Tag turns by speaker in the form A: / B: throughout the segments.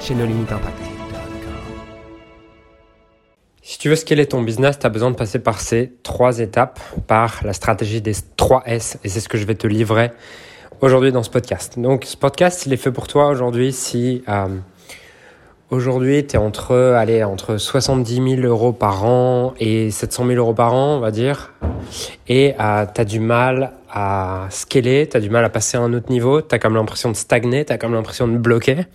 A: chez No Limit Impact. Si tu veux scaler ton business, tu as besoin de passer par ces trois étapes, par la stratégie des 3 S, et c'est ce que je vais te livrer aujourd'hui dans ce podcast. Donc ce podcast, il est fait pour toi aujourd'hui si euh, aujourd'hui tu es entre, allez, entre 70 000 euros par an et 700 000 euros par an, on va dire, et euh, tu as du mal à scaler, tu as du mal à passer à un autre niveau, tu as comme l'impression de stagner, tu as comme l'impression de bloquer.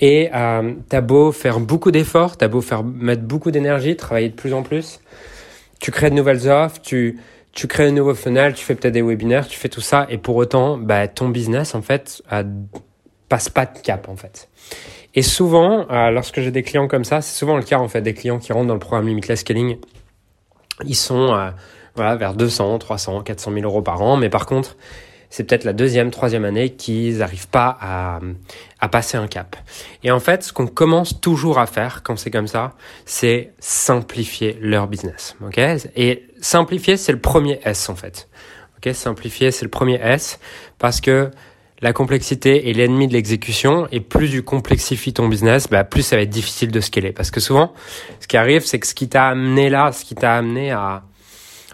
A: Et euh, t'as beau faire beaucoup d'efforts, t'as beau faire mettre beaucoup d'énergie, travailler de plus en plus, tu crées de nouvelles offres, tu tu crées de nouveaux funnels, tu fais peut-être des webinaires, tu fais tout ça, et pour autant, bah, ton business en fait passe pas de cap en fait. Et souvent, euh, lorsque j'ai des clients comme ça, c'est souvent le cas en fait des clients qui rentrent dans le programme Limitless Scaling, ils sont euh, voilà vers 200, 300, 400 000 euros par an, mais par contre c'est peut-être la deuxième, troisième année qu'ils n'arrivent pas à, passer un cap. Et en fait, ce qu'on commence toujours à faire quand c'est comme ça, c'est simplifier leur business. Ok? Et simplifier, c'est le premier S en fait. Ok? Simplifier, c'est le premier S parce que la complexité est l'ennemi de l'exécution et plus tu complexifies ton business, bah, plus ça va être difficile de scaler. Parce que souvent, ce qui arrive, c'est que ce qui t'a amené là, ce qui t'a amené à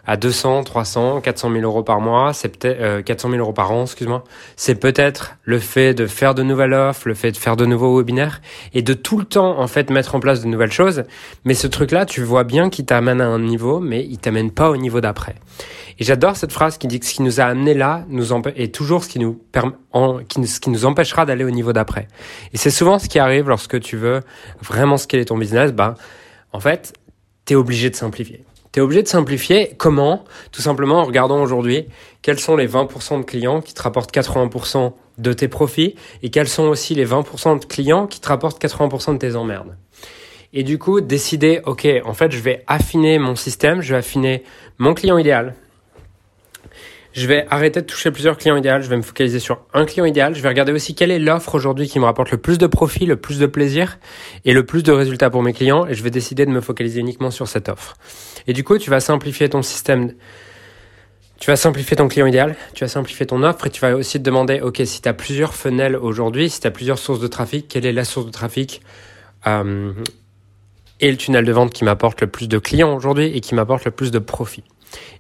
A: à 200, 300, 400 000 euros par mois, c'est peut-être euh, 400 000 euros par an, excuse-moi. C'est peut-être le fait de faire de nouvelles offres, le fait de faire de nouveaux webinaires et de tout le temps en fait mettre en place de nouvelles choses. Mais ce truc-là, tu vois bien qu'il t'amène à un niveau, mais il t'amène pas au niveau d'après. Et j'adore cette phrase qui dit que ce qui nous a amené là nous est toujours ce qui nous ce qui nous empêchera d'aller au niveau d'après. Et c'est souvent ce qui arrive lorsque tu veux vraiment scaler ton business. Ben, en fait, t'es obligé de simplifier tu es obligé de simplifier. Comment Tout simplement en regardant aujourd'hui quels sont les 20% de clients qui te rapportent 80% de tes profits et quels sont aussi les 20% de clients qui te rapportent 80% de tes emmerdes. Et du coup, décider, ok, en fait, je vais affiner mon système, je vais affiner mon client idéal, je vais arrêter de toucher plusieurs clients idéaux, je vais me focaliser sur un client idéal, je vais regarder aussi quelle est l'offre aujourd'hui qui me rapporte le plus de profit, le plus de plaisir et le plus de résultats pour mes clients et je vais décider de me focaliser uniquement sur cette offre. Et du coup, tu vas simplifier ton système tu vas simplifier ton client idéal, tu vas simplifier ton offre et tu vas aussi te demander, OK, si tu as plusieurs funnels aujourd'hui, si tu as plusieurs sources de trafic, quelle est la source de trafic euh, et le tunnel de vente qui m'apporte le plus de clients aujourd'hui et qui m'apporte le plus de profit?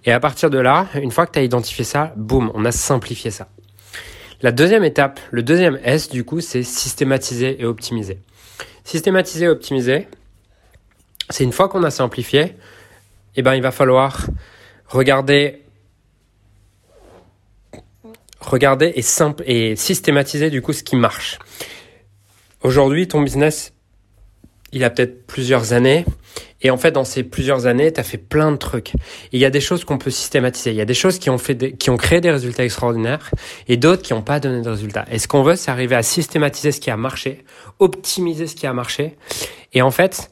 A: Et à partir de là, une fois que tu as identifié ça, boum, on a simplifié ça. La deuxième étape, le deuxième S du coup, c'est systématiser et optimiser. Systématiser et optimiser, c'est une fois qu'on a simplifié, eh ben, il va falloir regarder regarder et, simple, et systématiser du coup ce qui marche. Aujourd'hui, ton business, il a peut-être plusieurs années et en fait, dans ces plusieurs années, tu as fait plein de trucs. il y a des choses qu'on peut systématiser. Il y a des choses qui ont, fait qui ont créé des résultats extraordinaires et d'autres qui n'ont pas donné de résultats. Et ce qu'on veut, c'est arriver à systématiser ce qui a marché, optimiser ce qui a marché. Et en fait,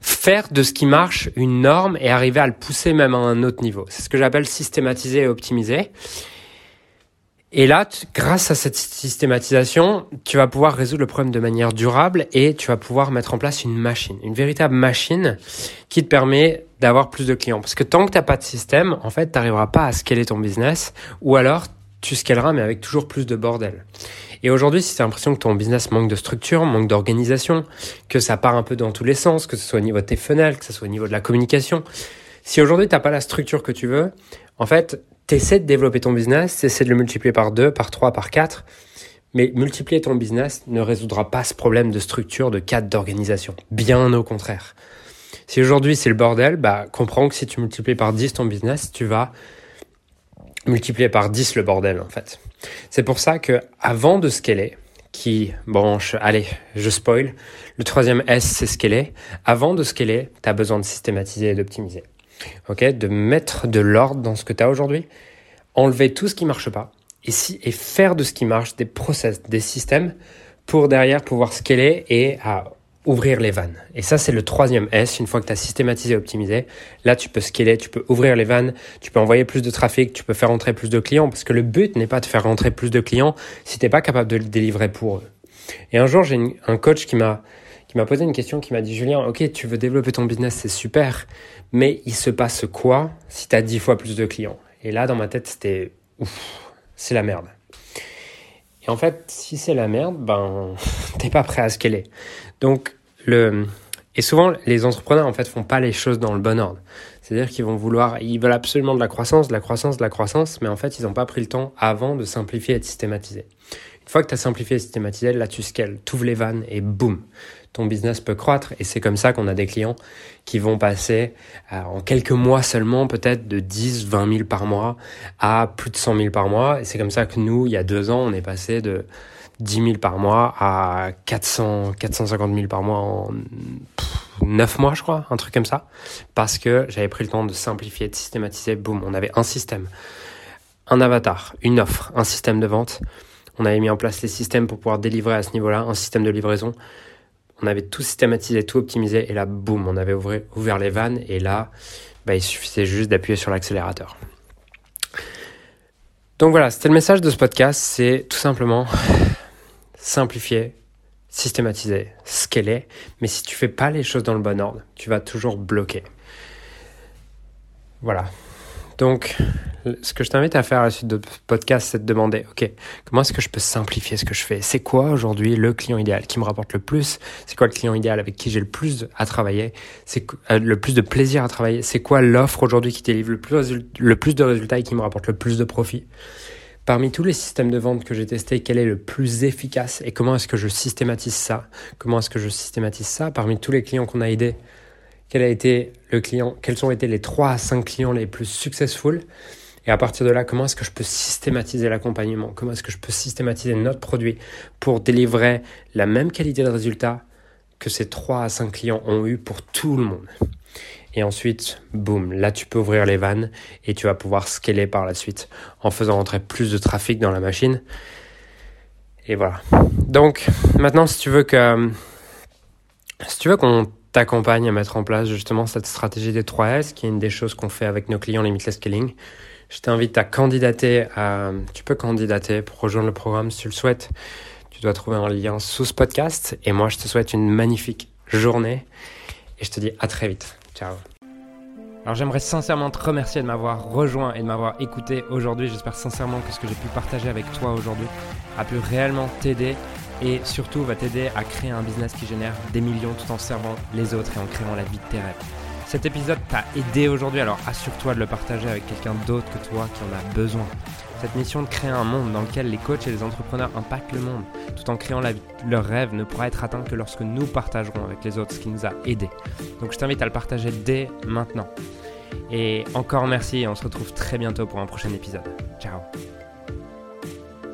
A: faire de ce qui marche une norme et arriver à le pousser même à un autre niveau. C'est ce que j'appelle systématiser et optimiser. Et là, grâce à cette systématisation, tu vas pouvoir résoudre le problème de manière durable et tu vas pouvoir mettre en place une machine, une véritable machine qui te permet d'avoir plus de clients. Parce que tant que tu n'as pas de système, en fait, tu n'arriveras pas à scaler ton business ou alors tu scaleras mais avec toujours plus de bordel. Et aujourd'hui, si tu as l'impression que ton business manque de structure, manque d'organisation, que ça part un peu dans tous les sens, que ce soit au niveau de tes funnels, que ce soit au niveau de la communication, si aujourd'hui tu n'as pas la structure que tu veux, en fait, T'essaies de développer ton business, t'essaies de le multiplier par 2, par 3, par 4, mais multiplier ton business ne résoudra pas ce problème de structure, de cadre, d'organisation. Bien au contraire. Si aujourd'hui c'est le bordel, bah, comprends que si tu multiplies par 10 ton business, tu vas multiplier par 10 le bordel, en fait. C'est pour ça que, avant de scaler, qui branche, allez, je spoil, le troisième S, c'est scaler. Avant de scaler, tu as besoin de systématiser et d'optimiser ok, de mettre de l'ordre dans ce que tu as aujourd'hui, enlever tout ce qui marche pas et, si, et faire de ce qui marche des process, des systèmes pour derrière pouvoir scaler et à ouvrir les vannes. Et ça, c'est le troisième S. Une fois que tu as systématisé et optimisé, là, tu peux scaler, tu peux ouvrir les vannes, tu peux envoyer plus de trafic, tu peux faire rentrer plus de clients, parce que le but n'est pas de faire rentrer plus de clients si tu n'es pas capable de le délivrer pour eux. Et un jour, j'ai un coach qui m'a qui m'a posé une question, qui m'a dit, Julien, ok, tu veux développer ton business, c'est super, mais il se passe quoi si tu as dix fois plus de clients? Et là, dans ma tête, c'était, ouf, c'est la merde. Et en fait, si c'est la merde, ben, t'es pas prêt à scaler. Donc, le, et souvent, les entrepreneurs, en fait, font pas les choses dans le bon ordre. C'est-à-dire qu'ils vont vouloir, ils veulent absolument de la croissance, de la croissance, de la croissance, mais en fait, ils n'ont pas pris le temps avant de simplifier et de systématiser. Une fois que tu as simplifié et systématisé, là, tu scales, tu ouvres les vannes et boum, ton business peut croître. Et c'est comme ça qu'on a des clients qui vont passer euh, en quelques mois seulement, peut-être de 10, 20 000 par mois à plus de 100 000 par mois. Et c'est comme ça que nous, il y a deux ans, on est passé de 10 000 par mois à 400, 450 000 par mois en 9 mois, je crois, un truc comme ça. Parce que j'avais pris le temps de simplifier, de systématiser. Boum, on avait un système, un avatar, une offre, un système de vente. On avait mis en place les systèmes pour pouvoir délivrer à ce niveau-là, un système de livraison. On avait tout systématisé, tout optimisé. Et là, boum, on avait ouvert, les vannes. Et là, bah, il suffisait juste d'appuyer sur l'accélérateur. Donc voilà, c'était le message de ce podcast. C'est tout simplement simplifier, systématiser, scaler. Mais si tu fais pas les choses dans le bon ordre, tu vas toujours bloquer. Voilà. Donc, ce que je t'invite à faire à la suite de podcast, c'est de demander, OK, comment est-ce que je peux simplifier ce que je fais? C'est quoi aujourd'hui le client idéal? Qui me rapporte le plus? C'est quoi le client idéal avec qui j'ai le plus à travailler? C'est euh, le plus de plaisir à travailler? C'est quoi l'offre aujourd'hui qui délivre le plus, le plus de résultats et qui me rapporte le plus de profit Parmi tous les systèmes de vente que j'ai testés, quel est le plus efficace et comment est-ce que je systématise ça? Comment est-ce que je systématise ça? Parmi tous les clients qu'on a aidés, quel a été le client Quels ont été les 3 à 5 clients les plus successful Et à partir de là, comment est-ce que je peux systématiser l'accompagnement? Comment est-ce que je peux systématiser notre produit pour délivrer la même qualité de résultat que ces 3 à 5 clients ont eu pour tout le monde? Et ensuite, boum, là tu peux ouvrir les vannes et tu vas pouvoir scaler par la suite en faisant entrer plus de trafic dans la machine. Et voilà. Donc maintenant, si tu veux que, si tu veux qu'on t'accompagne à mettre en place justement cette stratégie des 3S, qui est une des choses qu'on fait avec nos clients Limitless Scaling, je t'invite à candidater à, tu peux candidater pour rejoindre le programme si tu le souhaites. Tu dois trouver un lien sous ce podcast. Et moi, je te souhaite une magnifique journée. Et je te dis à très vite. Ciao. Alors j'aimerais sincèrement te remercier de m'avoir rejoint et de m'avoir écouté aujourd'hui. J'espère sincèrement que ce que j'ai pu partager avec toi aujourd'hui a pu réellement t'aider et surtout va t'aider à créer un business qui génère des millions tout en servant les autres et en créant la vie de tes rêves. Cet épisode t'a aidé aujourd'hui, alors assure-toi de le partager avec quelqu'un d'autre que toi qui en a besoin. Cette mission de créer un monde dans lequel les coachs et les entrepreneurs impactent le monde tout en créant leur rêve ne pourra être atteint que lorsque nous partagerons avec les autres ce qui nous a aidés. Donc je t'invite à le partager dès maintenant. Et encore merci et on se retrouve très bientôt pour un prochain épisode. Ciao